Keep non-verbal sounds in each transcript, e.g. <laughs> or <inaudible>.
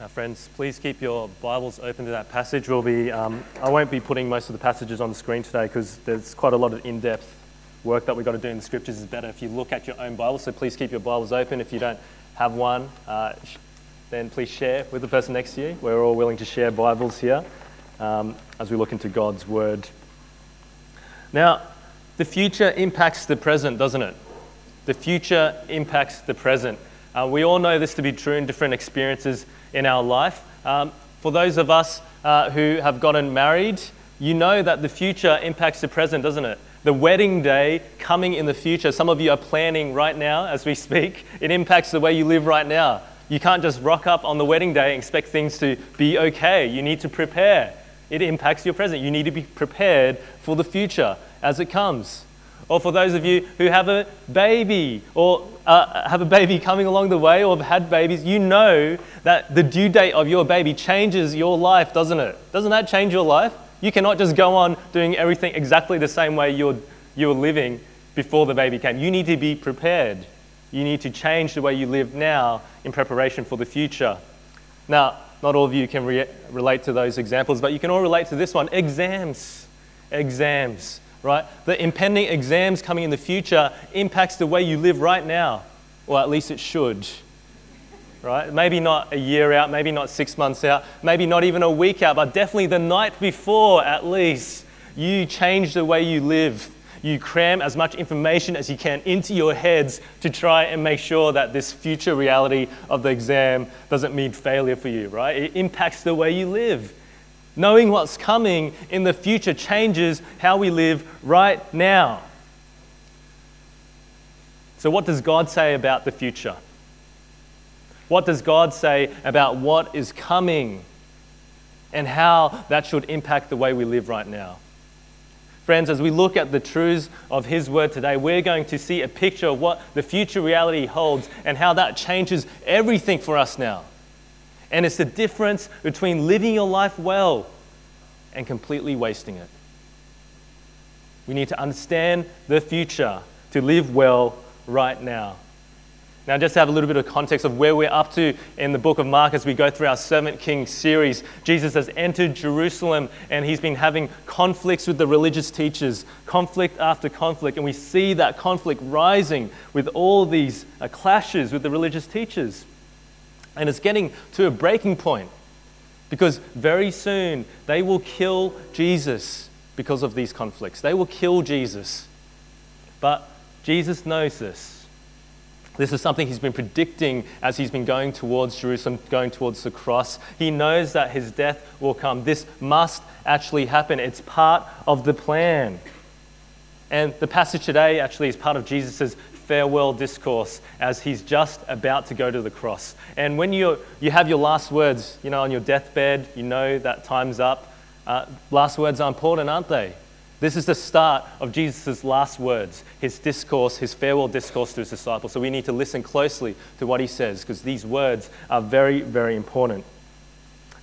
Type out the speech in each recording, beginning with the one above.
Now, friends, please keep your Bibles open to that passage. We'll be, um, I won't be putting most of the passages on the screen today because there's quite a lot of in depth work that we've got to do in the scriptures. It's better if you look at your own Bible, so please keep your Bibles open. If you don't have one, uh, then please share with the person next to you. We're all willing to share Bibles here um, as we look into God's Word. Now, the future impacts the present, doesn't it? The future impacts the present. Uh, we all know this to be true in different experiences in our life. Um, for those of us uh, who have gotten married, you know that the future impacts the present, doesn't it? The wedding day coming in the future, some of you are planning right now as we speak, it impacts the way you live right now. You can't just rock up on the wedding day and expect things to be okay. You need to prepare. It impacts your present. You need to be prepared for the future as it comes. Or for those of you who have a baby or uh, have a baby coming along the way or have had babies, you know that the due date of your baby changes your life, doesn't it? Doesn't that change your life? You cannot just go on doing everything exactly the same way you're, you're living before the baby came. You need to be prepared. You need to change the way you live now in preparation for the future. Now, not all of you can re- relate to those examples, but you can all relate to this one exams. Exams right? The impending exams coming in the future impacts the way you live right now, or at least it should, right? Maybe not a year out, maybe not six months out, maybe not even a week out, but definitely the night before at least. You change the way you live. You cram as much information as you can into your heads to try and make sure that this future reality of the exam doesn't mean failure for you, right? It impacts the way you live. Knowing what's coming in the future changes how we live right now. So, what does God say about the future? What does God say about what is coming and how that should impact the way we live right now? Friends, as we look at the truths of His Word today, we're going to see a picture of what the future reality holds and how that changes everything for us now. And it's the difference between living your life well and completely wasting it. We need to understand the future to live well right now. Now, just to have a little bit of context of where we're up to in the book of Mark as we go through our Servant King series, Jesus has entered Jerusalem and he's been having conflicts with the religious teachers, conflict after conflict, and we see that conflict rising with all these uh, clashes with the religious teachers. And it's getting to a breaking point because very soon they will kill Jesus because of these conflicts. They will kill Jesus. But Jesus knows this. This is something he's been predicting as he's been going towards Jerusalem, going towards the cross. He knows that his death will come. This must actually happen. It's part of the plan. And the passage today actually is part of Jesus' farewell discourse as he's just about to go to the cross. And when you, you have your last words, you know, on your deathbed, you know that time's up. Uh, last words are important, aren't they? This is the start of Jesus' last words, his discourse, his farewell discourse to his disciples. So we need to listen closely to what he says because these words are very, very important.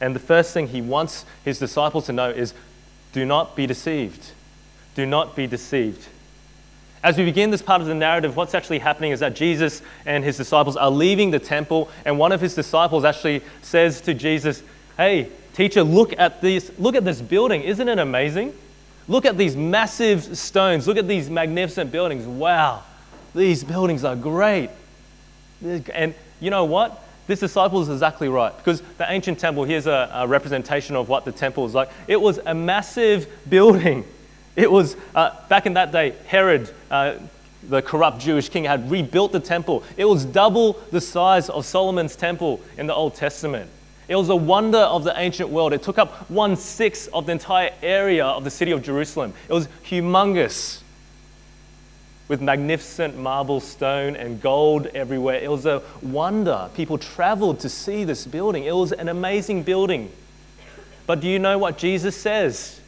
And the first thing he wants his disciples to know is do not be deceived. Do not be deceived. As we begin this part of the narrative, what's actually happening is that Jesus and his disciples are leaving the temple, and one of his disciples actually says to Jesus, Hey, teacher, look at this, look at this building. Isn't it amazing? Look at these massive stones. Look at these magnificent buildings. Wow, these buildings are great. And you know what? This disciple is exactly right because the ancient temple, here's a, a representation of what the temple was like. It was a massive building. It was, uh, back in that day, Herod, uh, the corrupt Jewish king, had rebuilt the temple. It was double the size of Solomon's temple in the Old Testament. It was a wonder of the ancient world. It took up one sixth of the entire area of the city of Jerusalem. It was humongous with magnificent marble stone and gold everywhere. It was a wonder. People traveled to see this building. It was an amazing building. But do you know what Jesus says?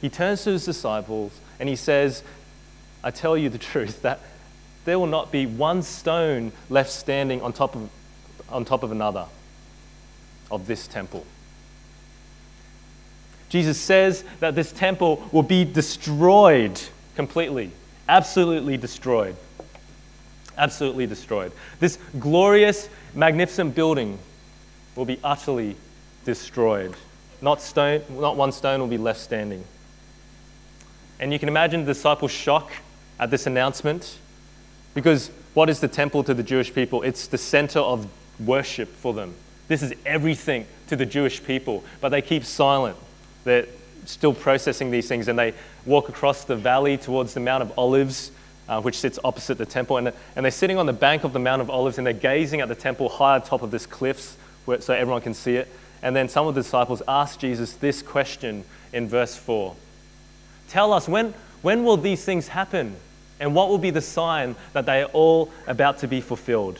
He turns to his disciples and he says, I tell you the <laughs> truth, that there will not be one stone left standing on top of, on top of another of this temple. Jesus says that this temple will be destroyed completely, absolutely destroyed. Absolutely destroyed. This glorious, magnificent building will be utterly destroyed. Not, stone, not one stone will be left standing. And you can imagine the disciples' shock at this announcement because what is the temple to the Jewish people? It's the center of worship for them. This is everything to the Jewish people, but they keep silent. They're still processing these things and they walk across the valley towards the Mount of Olives, uh, which sits opposite the temple. And, and they're sitting on the bank of the Mount of Olives and they're gazing at the temple high on top of this cliff where, so everyone can see it. And then some of the disciples ask Jesus this question in verse 4 Tell us, when, when will these things happen? And what will be the sign that they are all about to be fulfilled?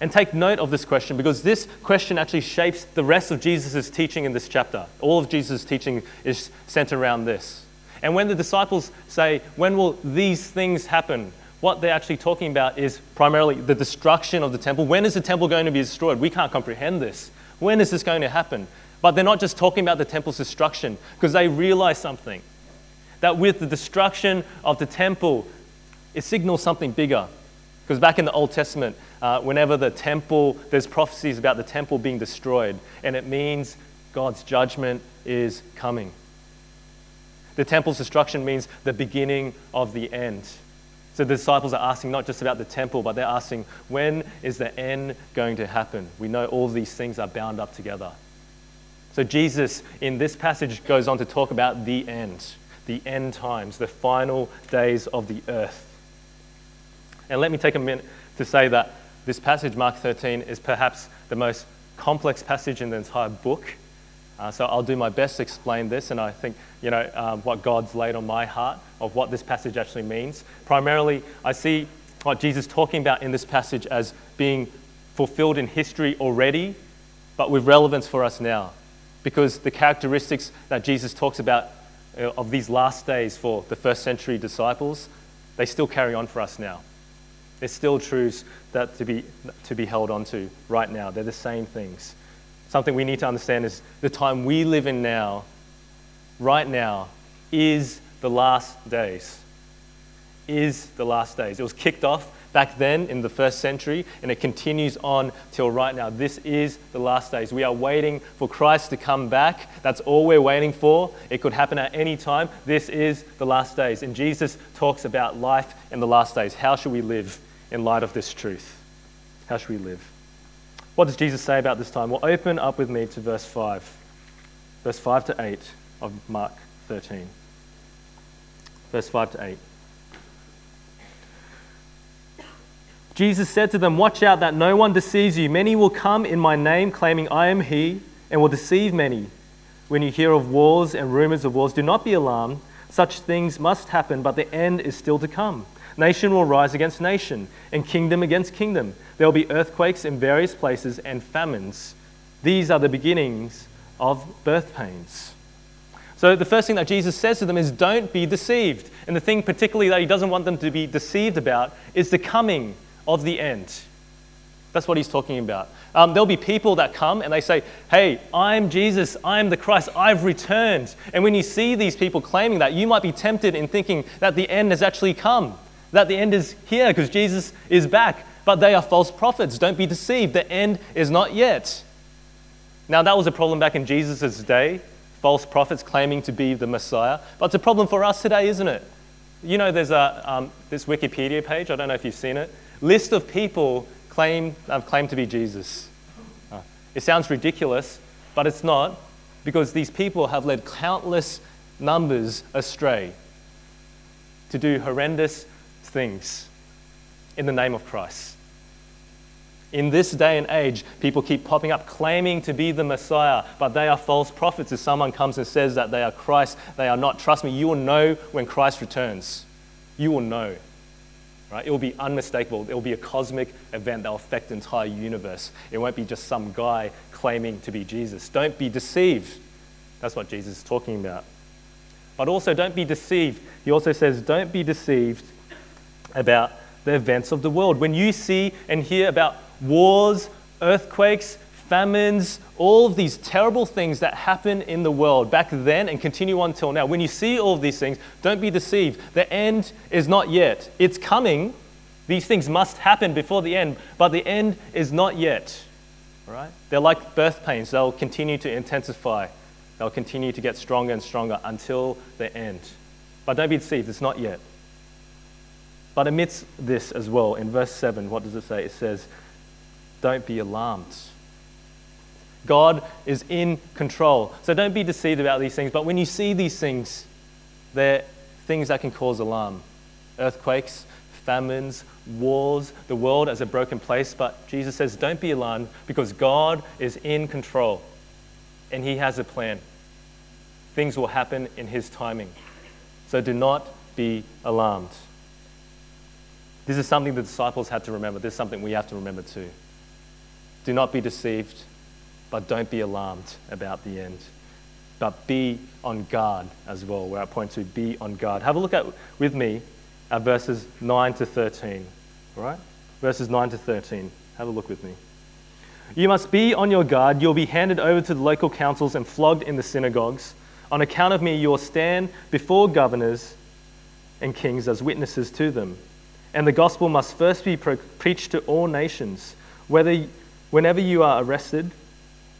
And take note of this question because this question actually shapes the rest of Jesus' teaching in this chapter. All of Jesus' teaching is centered around this. And when the disciples say, When will these things happen? What they're actually talking about is primarily the destruction of the temple. When is the temple going to be destroyed? We can't comprehend this. When is this going to happen? But they're not just talking about the temple's destruction because they realize something that with the destruction of the temple, it signals something bigger. Because back in the Old Testament, uh, whenever the temple, there's prophecies about the temple being destroyed, and it means God's judgment is coming. The temple's destruction means the beginning of the end. So the disciples are asking not just about the temple, but they're asking, when is the end going to happen? We know all these things are bound up together. So Jesus, in this passage, goes on to talk about the end, the end times, the final days of the earth. And let me take a minute to say that this passage, Mark 13, is perhaps the most complex passage in the entire book. Uh, so I'll do my best to explain this, and I think you know um, what God's laid on my heart of what this passage actually means. Primarily, I see what Jesus talking about in this passage as being fulfilled in history already, but with relevance for us now, because the characteristics that Jesus talks about uh, of these last days for the first century disciples, they still carry on for us now. There's still truths that to be, to be held onto right now. They're the same things. Something we need to understand is the time we live in now, right now, is the last days. Is the last days. It was kicked off back then in the first century, and it continues on till right now. This is the last days. We are waiting for Christ to come back. That's all we're waiting for. It could happen at any time. This is the last days. And Jesus talks about life in the last days. How should we live? in light of this truth? How should we live? What does Jesus say about this time? Well, open up with me to verse 5. Verse 5 to 8 of Mark 13. Verse 5 to 8. Jesus said to them, Watch out that no one deceives you. Many will come in my name, claiming I am he, and will deceive many. When you hear of wars and rumors of wars, do not be alarmed. Such things must happen, but the end is still to come. Nation will rise against nation, and kingdom against kingdom. There will be earthquakes in various places and famines. These are the beginnings of birth pains. So, the first thing that Jesus says to them is, Don't be deceived. And the thing, particularly, that he doesn't want them to be deceived about is the coming of the end. That's what he's talking about. Um, there'll be people that come and they say, Hey, I'm Jesus, I'm the Christ, I've returned. And when you see these people claiming that, you might be tempted in thinking that the end has actually come that the end is here because Jesus is back. But they are false prophets. Don't be deceived. The end is not yet. Now, that was a problem back in Jesus' day, false prophets claiming to be the Messiah. But it's a problem for us today, isn't it? You know, there's a, um, this Wikipedia page, I don't know if you've seen it, list of people claim, have claimed to be Jesus. Uh, it sounds ridiculous, but it's not, because these people have led countless numbers astray to do horrendous things in the name of Christ. In this day and age, people keep popping up claiming to be the Messiah, but they are false prophets. If someone comes and says that they are Christ, they are not. Trust me, you will know when Christ returns. You will know. Right? It will be unmistakable. It will be a cosmic event that will affect the entire universe. It won't be just some guy claiming to be Jesus. Don't be deceived. That's what Jesus is talking about. But also, don't be deceived. He also says, don't be deceived about the events of the world. When you see and hear about wars, earthquakes, famines, all of these terrible things that happen in the world back then and continue on till now, when you see all of these things, don't be deceived. The end is not yet. It's coming. These things must happen before the end, but the end is not yet. All right? They're like birth pains, they'll continue to intensify, they'll continue to get stronger and stronger until the end. But don't be deceived, it's not yet. But amidst this as well, in verse 7, what does it say? It says, Don't be alarmed. God is in control. So don't be deceived about these things. But when you see these things, they're things that can cause alarm earthquakes, famines, wars, the world as a broken place. But Jesus says, don't be alarmed because God is in control and He has a plan. Things will happen in His timing. So do not be alarmed. This is something the disciples had to remember. This is something we have to remember too. Do not be deceived, but don't be alarmed about the end. But be on guard as well, where I point to be on guard. Have a look at with me at verses 9 to 13. All right? Verses 9 to 13. Have a look with me. You must be on your guard. You'll be handed over to the local councils and flogged in the synagogues. On account of me, you'll stand before governors and kings as witnesses to them. And the gospel must first be pre- preached to all nations. Whether, whenever you are arrested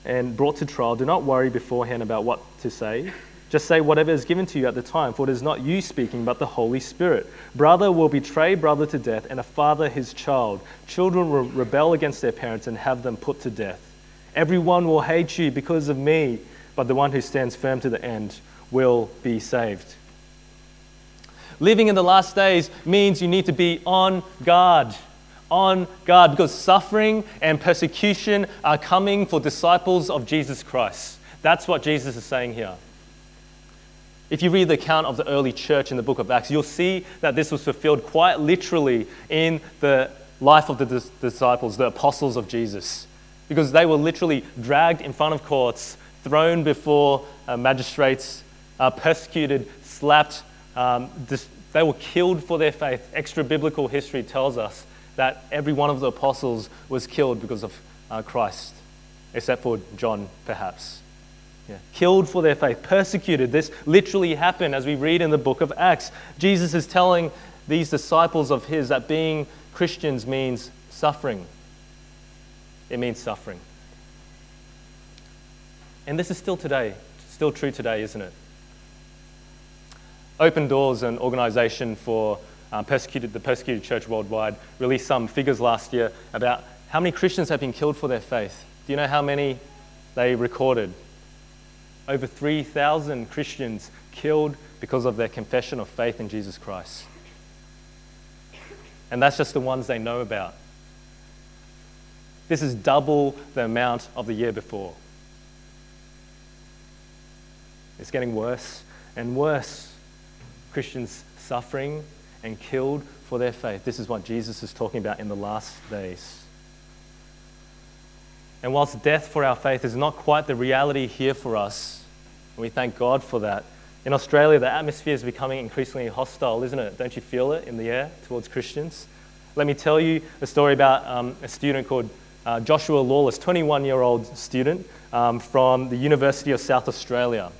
and brought to trial, do not worry beforehand about what to say. Just say whatever is given to you at the time, for it is not you speaking, but the Holy Spirit. Brother will betray brother to death, and a father his child. Children will rebel against their parents and have them put to death. Everyone will hate you because of me, but the one who stands firm to the end will be saved. Living in the last days means you need to be on guard. On guard because suffering and persecution are coming for disciples of Jesus Christ. That's what Jesus is saying here. If you read the account of the early church in the book of Acts, you'll see that this was fulfilled quite literally in the life of the dis- disciples, the apostles of Jesus. Because they were literally dragged in front of courts, thrown before uh, magistrates, uh, persecuted, slapped. Um, dis- they were killed for their faith. Extra biblical history tells us that every one of the apostles was killed because of uh, Christ, except for John, perhaps. Yeah. Killed for their faith, persecuted. This literally happened as we read in the book of Acts. Jesus is telling these disciples of his that being Christians means suffering. It means suffering. And this is still today, still true today, isn't it? Open Doors, an organization for um, persecuted, the persecuted church worldwide, released some figures last year about how many Christians have been killed for their faith. Do you know how many they recorded? over 3,000 Christians killed because of their confession of faith in Jesus Christ. And that's just the ones they know about. This is double the amount of the year before. It's getting worse and worse. Christians suffering and killed for their faith. This is what Jesus is talking about in the last days. And whilst death for our faith is not quite the reality here for us, and we thank God for that. In Australia, the atmosphere is becoming increasingly hostile, isn't it? Don't you feel it in the air towards Christians? Let me tell you a story about um, a student called uh, Joshua Lawless, 21 year old student um, from the University of South Australia.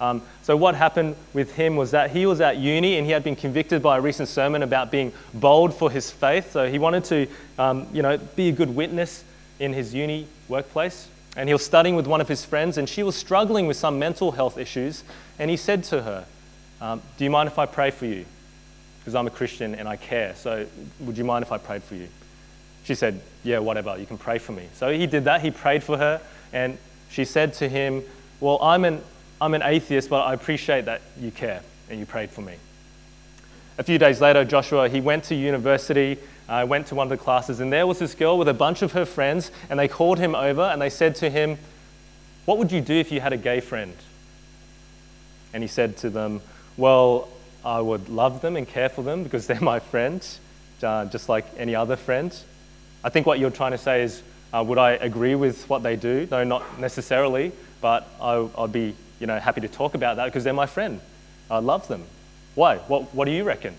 Um, so, what happened with him was that he was at uni and he had been convicted by a recent sermon about being bold for his faith. So, he wanted to um, you know, be a good witness in his uni workplace. And he was studying with one of his friends, and she was struggling with some mental health issues. And he said to her, um, Do you mind if I pray for you? Because I'm a Christian and I care. So, would you mind if I prayed for you? She said, Yeah, whatever, you can pray for me. So he did that. He prayed for her, and she said to him, Well, I'm an, I'm an atheist, but I appreciate that you care and you prayed for me. A few days later, Joshua, he went to university I went to one of the classes, and there was this girl with a bunch of her friends, and they called him over and they said to him, What would you do if you had a gay friend? And he said to them, Well, I would love them and care for them because they're <laughs> my friends, uh, just like any other friend. I think what you're trying to say is, uh, would I agree with what they do? No, not necessarily, but I, would be you know, happy to talk about that because they're my friend. I love them. Why? What, what do you reckon?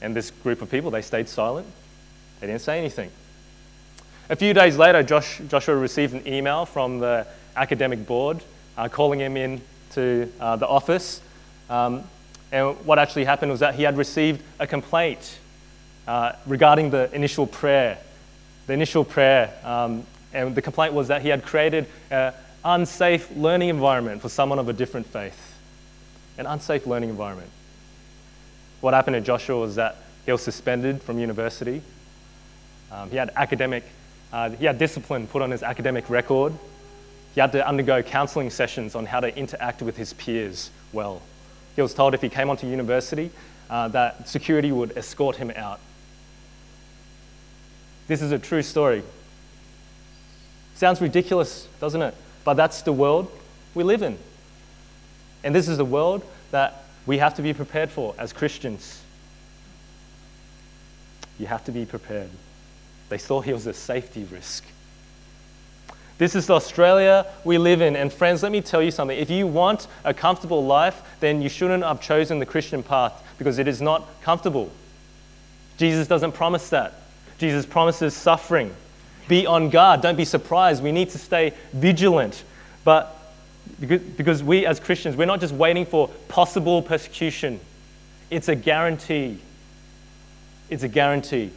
And this group of people, they stayed silent. They didn't say anything. A few days later, Josh, Joshua received an email from the academic board uh, calling him in to uh, the office. Um, and what actually happened was that he had received a complaint uh, regarding the initial prayer. The initial prayer, um, And the complaint was that he had created an unsafe learning environment for someone of a different faith. An unsafe learning environment. What happened to Joshua was that he was suspended from university. Um, he had academic, uh, he had discipline put on his academic record. He had to undergo counseling sessions on how to interact with his peers well. He was told if he came onto university, uh, that security would escort him out. This is a true story. Sounds ridiculous, doesn't it? But that's the world we live in. And this is the world that we have to be prepared for as Christians. You have to be prepared. They thought he was a safety risk. This is the Australia we live in. And friends, let me tell you something. If you want a comfortable life, then you shouldn't have chosen the Christian path because it is not comfortable. Jesus doesn't promise that. Jesus promises suffering. Be on guard. Don't be surprised. We need to stay vigilant. But because we as Christians, we're not just waiting for possible persecution, it's a guarantee. It's a guarantee. Do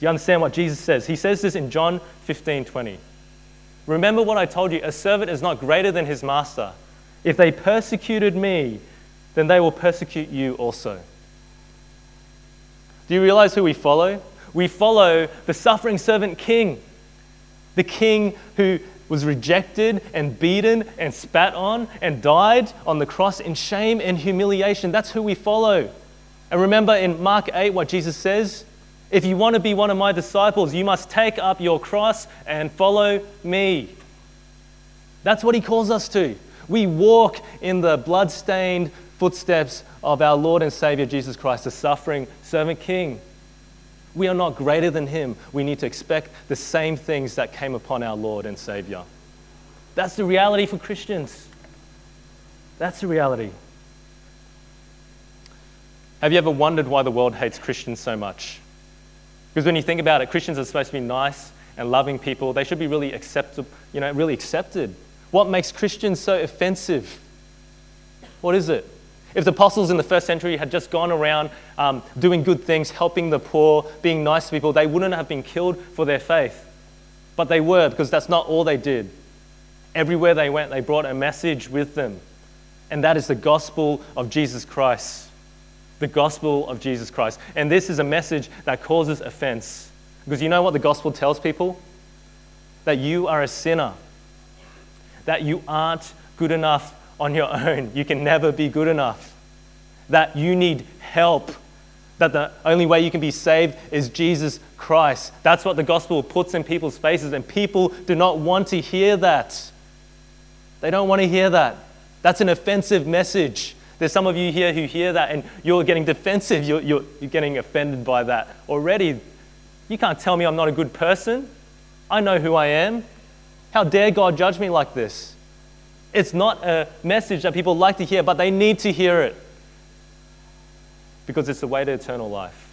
you understand what Jesus says? He says this in John 15 20. Remember what I told you a servant is not greater than his master. If they persecuted me, then they will persecute you also. Do you realize who we follow? We follow the suffering servant king, the king who was rejected and beaten and spat on and died on the cross in shame and humiliation. That's who we follow. And remember in Mark 8 what Jesus says? If you want to be one of my disciples, you must take up your cross and follow me. That's what he calls us to. We walk in the blood-stained footsteps of our Lord and Savior Jesus Christ, the suffering servant king. We are not greater than him. We need to expect the same things that came upon our Lord and Savior. That's the reality for Christians. That's the reality. Have you ever wondered why the world hates Christians so much? Because when you think about it, Christians are supposed to be nice and loving people. They should be really accepted, you know, really accepted. What makes Christians so offensive? What is it? If the apostles in the first century had just gone around um, doing good things, helping the poor, being nice to people, they wouldn't have been killed for their faith. But they were, because that's not all they did. Everywhere they went, they brought a message with them. And that is the gospel of Jesus Christ. The gospel of Jesus Christ. And this is a message that causes offense. Because you know what the gospel tells people? That you are a sinner, that you aren't good enough on your own. You can never be good enough. That you need help. That the only way you can be saved is Jesus Christ. That's what the gospel puts in people's faces, and people do not want to hear that. They don't want to hear that. That's an offensive message. There's some of you here who hear that and you're getting defensive. You're, you're, you're getting offended by that already. You can't tell me I'm not a good person. I know who I am. How dare God judge me like this? It's not a message that people like to hear, but they need to hear it because it's the way to eternal life.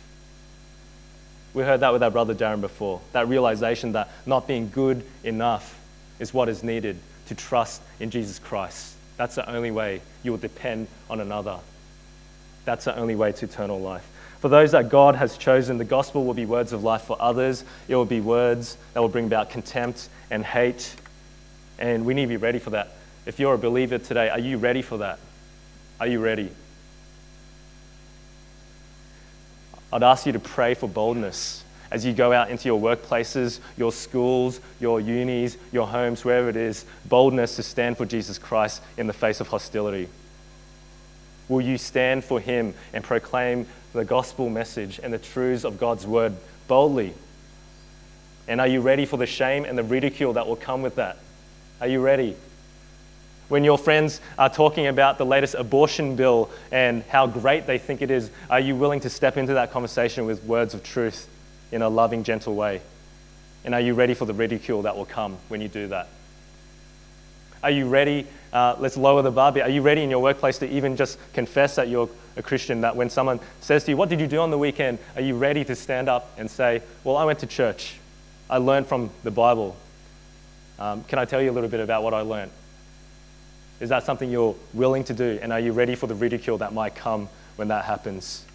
We heard that with our brother Darren before that realization that not being good enough is what is needed to trust in Jesus Christ. That's the only way you will depend on another. That's the only way to eternal life. For those that God has chosen, the gospel will be words of life for others. It will be words that will bring about contempt and hate. And we need to be ready for that. If you're a believer today, are you ready for that? Are you ready? I'd ask you to pray for boldness as you go out into your workplaces, your schools, your unis, your homes, wherever it is, boldness to stand for Jesus Christ in the face of hostility. Will you stand for Him and proclaim the gospel message and the truths of God's word boldly? And are you ready for the shame and the ridicule that will come with that? Are you ready? When your friends are talking about the latest abortion bill and how great they think it is, are you willing to step into that conversation with words of truth in a loving, gentle way? And are you ready for the ridicule that will come when you do that? Are you ready? Uh, let's lower the bar. Are you ready in your workplace to even just confess that you're a Christian? That when someone says to you, What did you do on the weekend? Are you ready to stand up and say, Well, I went to church. I learned from the Bible. Um, can I tell you a little bit about what I learned? Is that something you're willing to do? And are you ready for the ridicule that might come when that happens?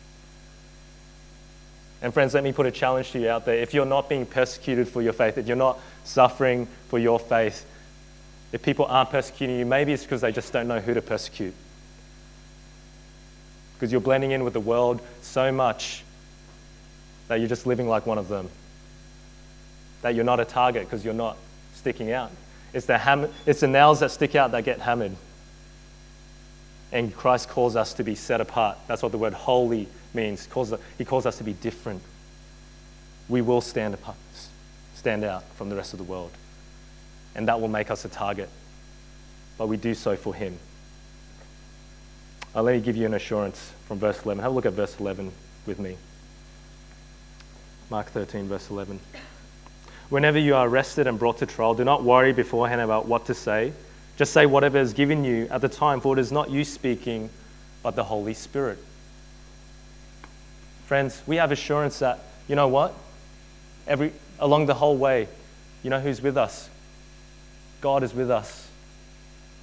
And friends, let me put a challenge to you out there. If you're not being persecuted for your faith, if you're not suffering for your faith, if people aren't persecuting you, maybe it's because they just don't know who to persecute. Because you're blending in with the world so much that you're just living like one of them. That you're not a target because you're not sticking out. It's the, ham- it's the nails that stick out that get hammered. And Christ calls us to be set apart. That's what the word holy means. He calls, he calls us to be different. We will stand apart, stand out from the rest of the world. And that will make us a target. But we do so for Him. Uh, let me give you an assurance from verse 11. Have a look at verse 11 with me. Mark 13, verse 11. Whenever you are arrested and brought to trial, do not worry beforehand about what to say. Just say whatever is given you at the time, for it is not you speaking, but the Holy Spirit. Friends, we have assurance that, you know what? Every, along the whole way, you know who's with us? God is with us.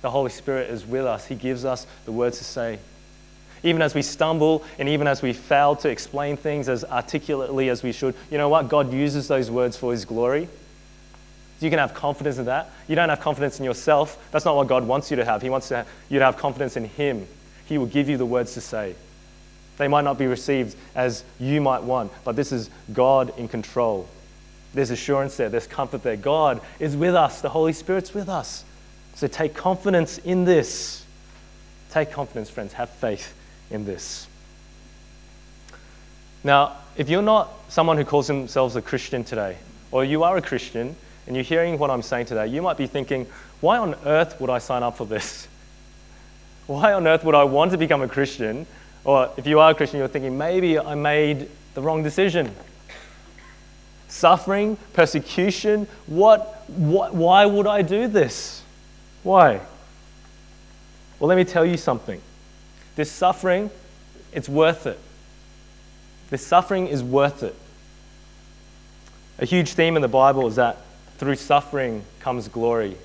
The Holy Spirit is with us. He gives us the words to say even as we stumble and even as we fail to explain things as articulately as we should, you know what? God uses those words for His glory. You can have confidence in that. You don't have confidence in yourself. That's not what God wants you to have. He wants to have, you to have confidence in Him. He will give you the words to say. They might not be received as you might want, but this is God in control. There's assurance there, there's comfort there. God is with us, the Holy Spirit's with us. So take confidence in this. Take confidence, friends. Have faith in this. Now, if you're not someone who calls themselves a Christian today, or you are a Christian and you're hearing what I'm saying today, you might be thinking, why on earth would I sign up for this? <laughs> Why on earth would I want to become a Christian? Or if you are a Christian, you're thinking, maybe I made the wrong decision. Suffering, persecution, what, what, why would I do this? Why? Well, let me tell you something. This suffering, it's worth it. This suffering is worth it. A huge theme in the Bible is that through suffering comes glory.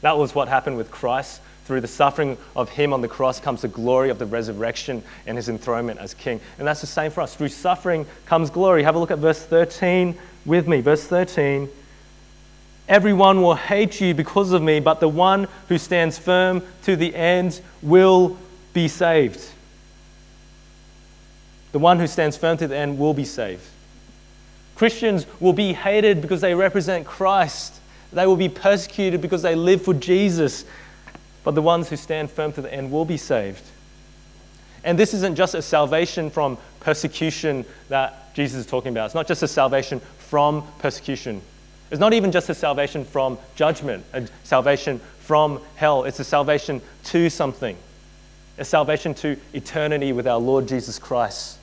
That was what happened with Christ. Through the suffering of Him on the cross comes the glory of the resurrection and His enthronement as King. And that's the same for us. Through suffering comes glory. Have a look at verse 13 with me. Verse 13. Everyone will hate you because of me, but the one who stands firm to the end will be saved. The one who stands firm to the end will be saved. Christians will be hated because they represent Christ. They will be persecuted because they live for Jesus. But the ones who stand firm to the end will be saved. And this isn't just a salvation from persecution that Jesus is talking about. It's not just a salvation from persecution. It's not even just a salvation from judgment, a salvation from hell. It's a salvation to something a salvation to eternity with our Lord Jesus Christ.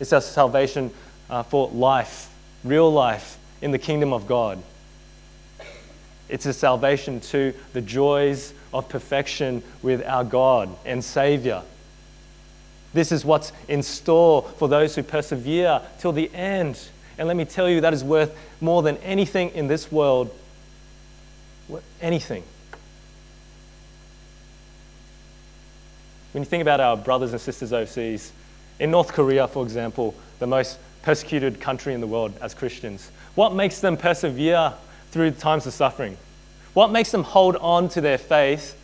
It's our salvation uh, for life, real life in the kingdom of God. It's a salvation to the joys of perfection with our God and Savior. This is what's in store for those who persevere till the end. And let me tell you, that is worth more than anything in this world. Anything. When you think about our brothers and sisters overseas, in North Korea, for example, the most persecuted country in the world as Christians, what makes them persevere through times of suffering? What makes them hold on to their faith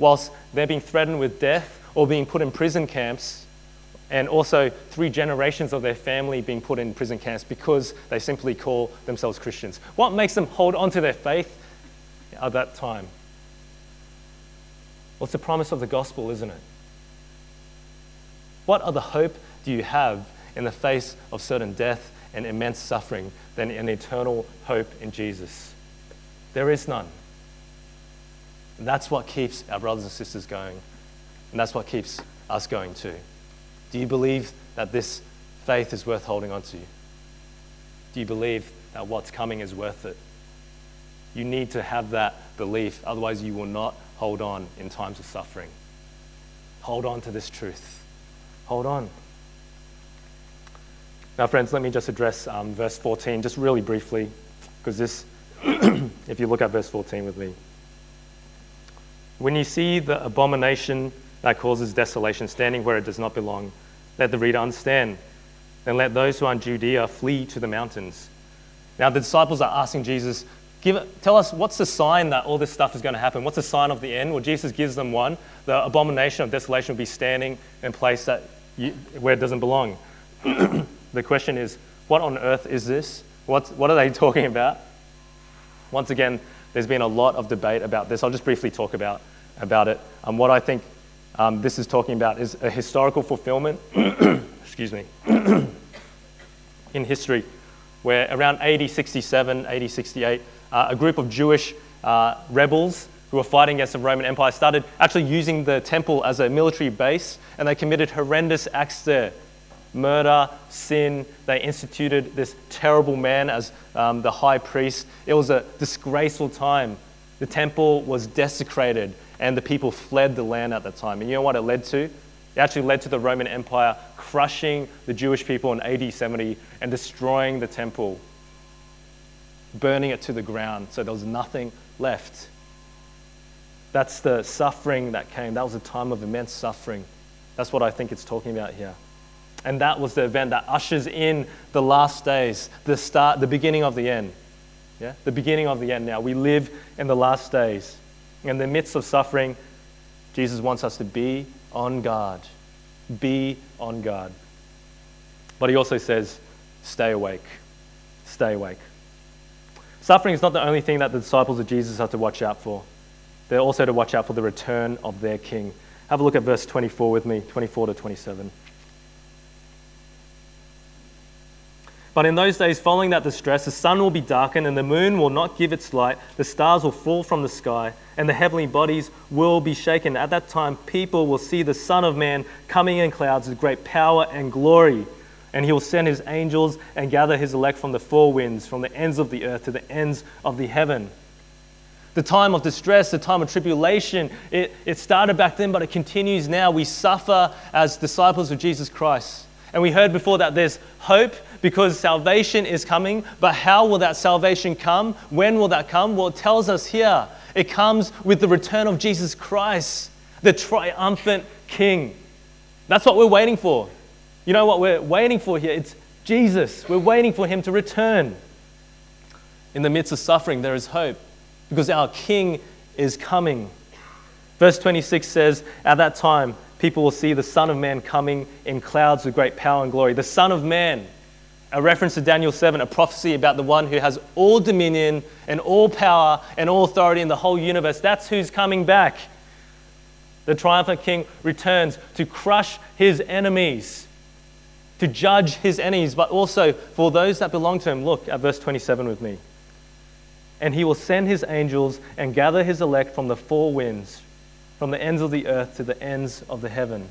whilst they're being threatened with death or being put in prison camps, and also three generations of their family being put in prison camps because they simply call themselves Christians? What makes them hold on to their faith at that time? Well, it's the promise of the gospel, isn't it? What other hope do you have in the face of certain death and immense suffering than an eternal hope in Jesus? There is none. And that's what keeps our brothers and sisters going. And that's what keeps us going too. Do you believe that this faith is worth holding on to? Do you believe that what's coming is worth it? You need to have that belief, otherwise, you will not hold on in times of suffering. Hold on to this truth. Hold on. Now, friends, let me just address um, verse 14 just really briefly, because this, <clears throat> if you look at verse 14 with me. When you see the abomination that causes desolation standing where it does not belong, let the reader understand. then let those who are in Judea flee to the mountains. Now the disciples are asking Jesus, Give, tell us what's the sign that all this stuff is going to happen? What's the sign of the end? Well, Jesus gives them one. The abomination of desolation will be standing in a place that where it doesn't belong. <clears throat> the question is, what on earth is this? What, what are they <laughs> talking about? Once again, there's been a lot of debate about this. I'll just briefly talk about, about it. Um, what I think um, this is talking about is a historical fulfillment, <clears throat> excuse me, <clears throat> in history, where around AD 67, AD 68, uh, a group of Jewish uh, rebels who were fighting against the Roman Empire started actually using the temple as a military base, and they committed horrendous acts there murder, sin. They instituted this terrible man as um, the high priest. It was a disgraceful time. The temple was desecrated, and the people fled the land at that time. And you know what it led to? It actually led to the Roman Empire crushing the Jewish people in AD 70 and destroying the temple, burning it to the ground so there was nothing left. That's the suffering that came. That was a time of immense suffering. That's what I think it's talking about here. And that was the event that ushers in the last days, the start, the beginning of the end. Yeah? The beginning of the end now. We live in the last days. In the midst of suffering, Jesus wants us to be on guard. Be on guard. But he also says, stay awake. Stay awake. Suffering is not the only thing that the disciples of Jesus have to watch out for. They're also to watch out for the return of their king. Have a look at verse 24 with me, 24 to 27. But in those days following that distress, the sun will be darkened, and the moon will not give its light, the stars will fall from the sky, and the heavenly bodies will be shaken. At that time, people will see the Son of Man coming in clouds with great power and glory. And he will send his angels and gather his elect from the four winds, from the ends of the earth to the ends of the heaven. The time of distress, the time of tribulation, it, it started back then, but it continues now. We suffer as disciples of Jesus Christ. And we heard before that there's hope because salvation is coming. But how will that salvation come? When will that come? Well, it tells us here it comes with the return of Jesus Christ, the triumphant King. That's what we're waiting for. You know what we're waiting for here? It's Jesus. We're waiting for him to return. In the midst of suffering, there is hope because our King is coming. Verse 26 says, At that time, people will see the Son of Man coming in clouds with great power and glory. The Son of Man a reference to Daniel 7, a prophecy about the one who has all dominion and all power and all authority in the whole universe. That's who's coming back. The triumphant king returns to crush his enemies, to judge his enemies, but also for those that belong to him. Look at verse 27 with me. And he will send his angels and gather his elect from the four winds, from the ends of the earth to the ends of the heaven.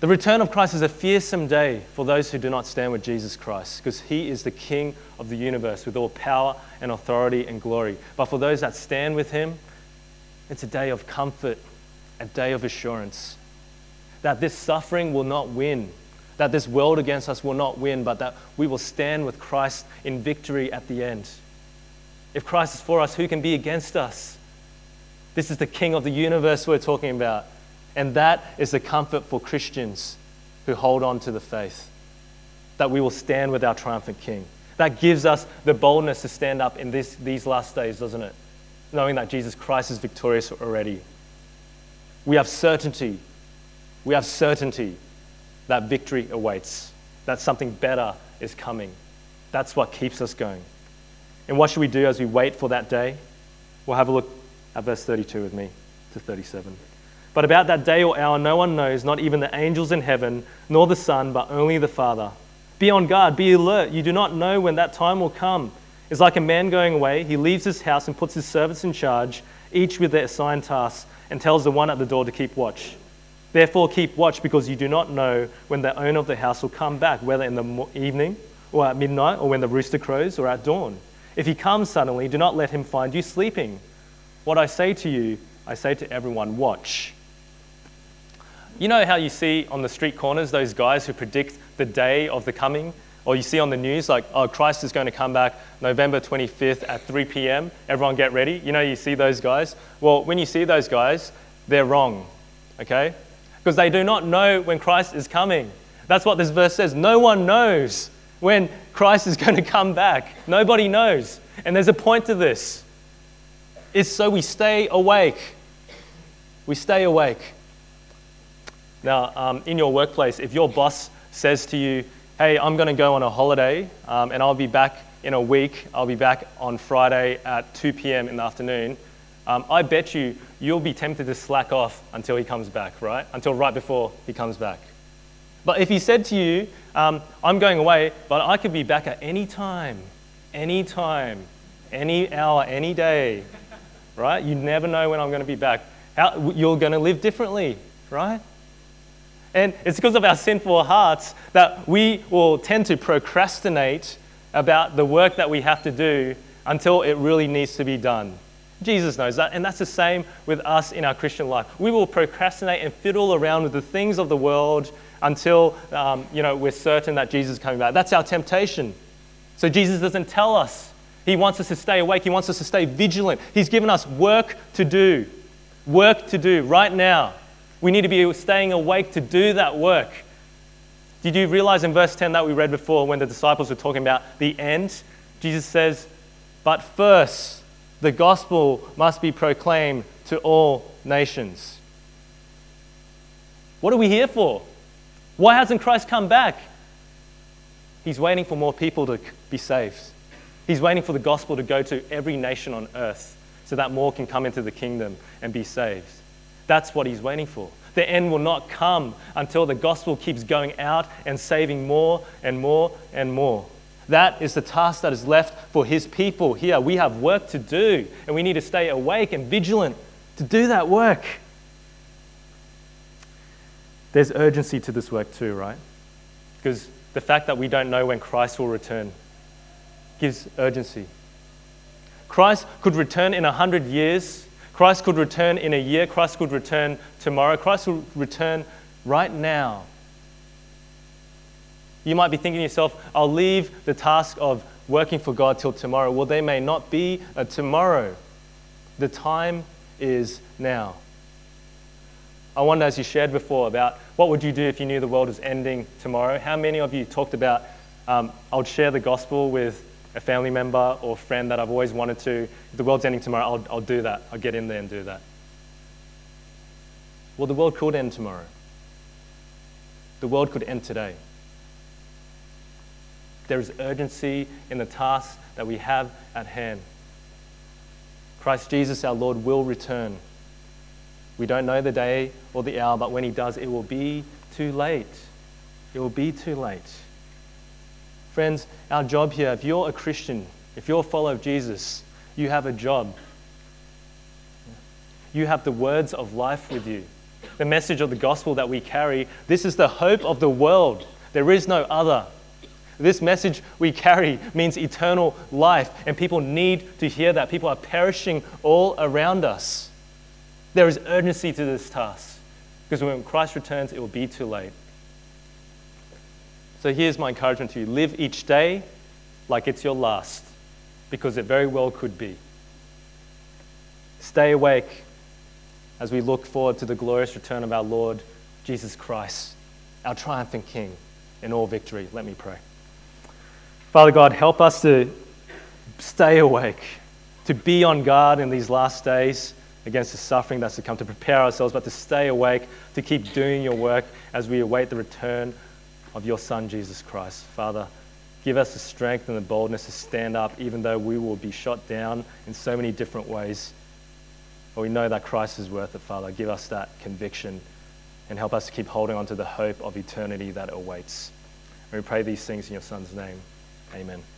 The return of Christ is a fearsome day for those who do not stand with Jesus Christ because he is the King of the universe with all power and authority and glory. But for those that stand with him, it's a day of comfort, a day of assurance that this suffering will not win, that this world against us will not win, but that we will stand with Christ in victory at the end. If Christ is for us, who can be against us? This is the King of the universe we're talking about. And that is the comfort for Christians who hold on to the faith, that we will stand with our triumphant King. That gives us the boldness to stand up in this, these last days, doesn't it? Knowing that Jesus Christ is victorious already. We have certainty. We have certainty that victory awaits, that something better is coming. That's what keeps us going. And what should we do as we wait for that day? We'll have a look at verse 32 with me to 37. But about that day or hour, no one knows, not even the angels in heaven, nor the Son, but only the Father. Be on guard, be alert. You do not know when that time will come. It's like a man going away. He leaves his house and puts his servants in charge, each with their assigned tasks, and tells the one at the door to keep watch. Therefore, keep watch because you do not know when the owner of the house will come back, whether in the evening or at midnight or when the rooster crows or at dawn. If he comes suddenly, do not let him find you sleeping. What I say to you, I say to everyone watch. You know how you see on the street corners those guys who predict the day of the coming? Or you see on the news, like, oh, Christ is going to come back November 25th at 3 p.m. Everyone get ready. You know, you see those guys. Well, when you see those guys, they're wrong, okay? Because they do not know when Christ is coming. That's what this verse says. No one knows when Christ is <laughs> going to come back. Nobody knows. And there's a point to this. It's so we stay awake. We stay awake. Now, um, in your workplace, if your boss says to you, Hey, I'm going to go on a holiday um, and I'll be back in a week, I'll be back on Friday at 2 p.m. in the afternoon, um, I bet you you'll be tempted to slack off until he comes back, right? Until right before he comes back. But if he said to you, um, I'm going away, but I could be back at any time, any time, any hour, any day, right? You never know when I'm going to be back. How, you're going to live differently, right? And it's because of our sinful hearts that we will tend to procrastinate about the work that we have to do until it really needs to be done. Jesus knows that, and that's the same with us in our Christian life. We will procrastinate and fiddle around with the things of the world until um, you know, we're certain that Jesus is coming back. That's our temptation. So Jesus doesn't tell us. He wants us to stay awake. He wants us to stay vigilant. He's given us work to do. Work to do right now. We need to be staying awake to do that work. Did you realize in verse 10 that we read before when the disciples were talking about the end? Jesus says, But first, the gospel must be proclaimed to all nations. What are we here for? Why hasn't Christ come back? He's waiting for more people to be saved. He's waiting for the gospel to go to every nation on earth so that more can come into the kingdom and be saved. That's what he's waiting for. The end will not come until the gospel keeps going out and saving more and more and more. That is the task that is left for his people here. We have work to do, and we need to stay awake and vigilant to do that work. There's urgency to this work too, right? Because the fact that we don't know when Christ will return gives urgency. Christ could return in a hundred years. Christ could return in a year. Christ could return tomorrow. Christ could return right now. You might be thinking to yourself, I'll leave the task of working for God till tomorrow. Well, there may not be a tomorrow. The time is now. I wonder, as you shared before, about what would you do if you knew the world was ending tomorrow? How many of you talked about, um, I'll share the gospel with a family member or friend that I've always wanted to. If the world's ending tomorrow, I'll, I'll do that. I'll get in there and do that. Well, the world could end tomorrow. The world could end today. There is urgency in the task that we have at hand. Christ Jesus, our Lord, will return. We don't know the day or the hour, but when he does, it will be too late. It will be too late. Friends, our job here, if you're a Christian, if you're a follower of Jesus, you have a job. You have the words of life with you. The message of the gospel that we carry, this is the hope of the world. There is no other. This message we carry means eternal life, and people need to hear that. People are perishing all around us. There is urgency to this task because when Christ returns, it will be too late. So here's my encouragement to you live each day like it's your last because it very well could be. Stay awake as we look forward to the glorious return of our Lord Jesus Christ, our triumphant King in all victory. Let me pray. Father God, help us to stay awake, to be on guard in these last days against the suffering that's to come, to prepare ourselves, but to stay awake, to keep doing your work as we await the return of your Son, Jesus Christ. Father, give us the strength and the boldness to stand up, even though we will be shot down in so many different ways. But we know that Christ is worth it, Father. Give us that conviction and help us to keep holding on to the hope of eternity that awaits. And we pray these things in your Son's name. Amen.